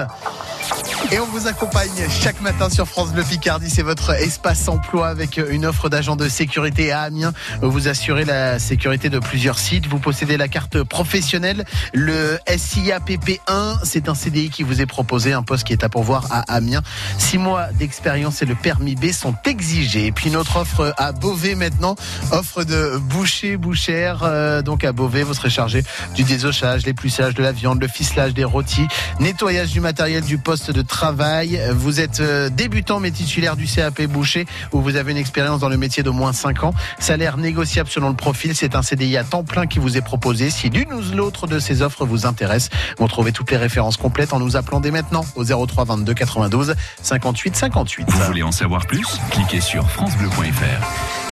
Yeah. Et on vous accompagne chaque matin sur France Bleu Picardie. C'est votre espace emploi avec une offre d'agent de sécurité à Amiens. Vous assurez la sécurité de plusieurs sites. Vous possédez la carte professionnelle, le SIAPP1. C'est un CDI qui vous est proposé, un poste qui est à pourvoir à Amiens. Six mois d'expérience et le permis B sont exigés. Et puis notre offre à Beauvais maintenant, offre de boucher, bouchère. Euh, donc à Beauvais, vous serez chargé du désochage, l'épluchage de la viande, le ficelage des rôtis, nettoyage du matériel du poste de travail. Vous êtes euh, débutant mais titulaire du CAP boucher où vous avez une expérience dans le métier d'au moins 5 ans. Salaire négociable selon le profil. C'est un CDI à temps plein qui vous est proposé. Si l'une ou l'autre de ces offres vous intéresse, vous trouvez toutes les références complètes en nous appelant dès maintenant au 03 22 92 58 58. Vous voulez en savoir plus? Cliquez sur francebleu.fr.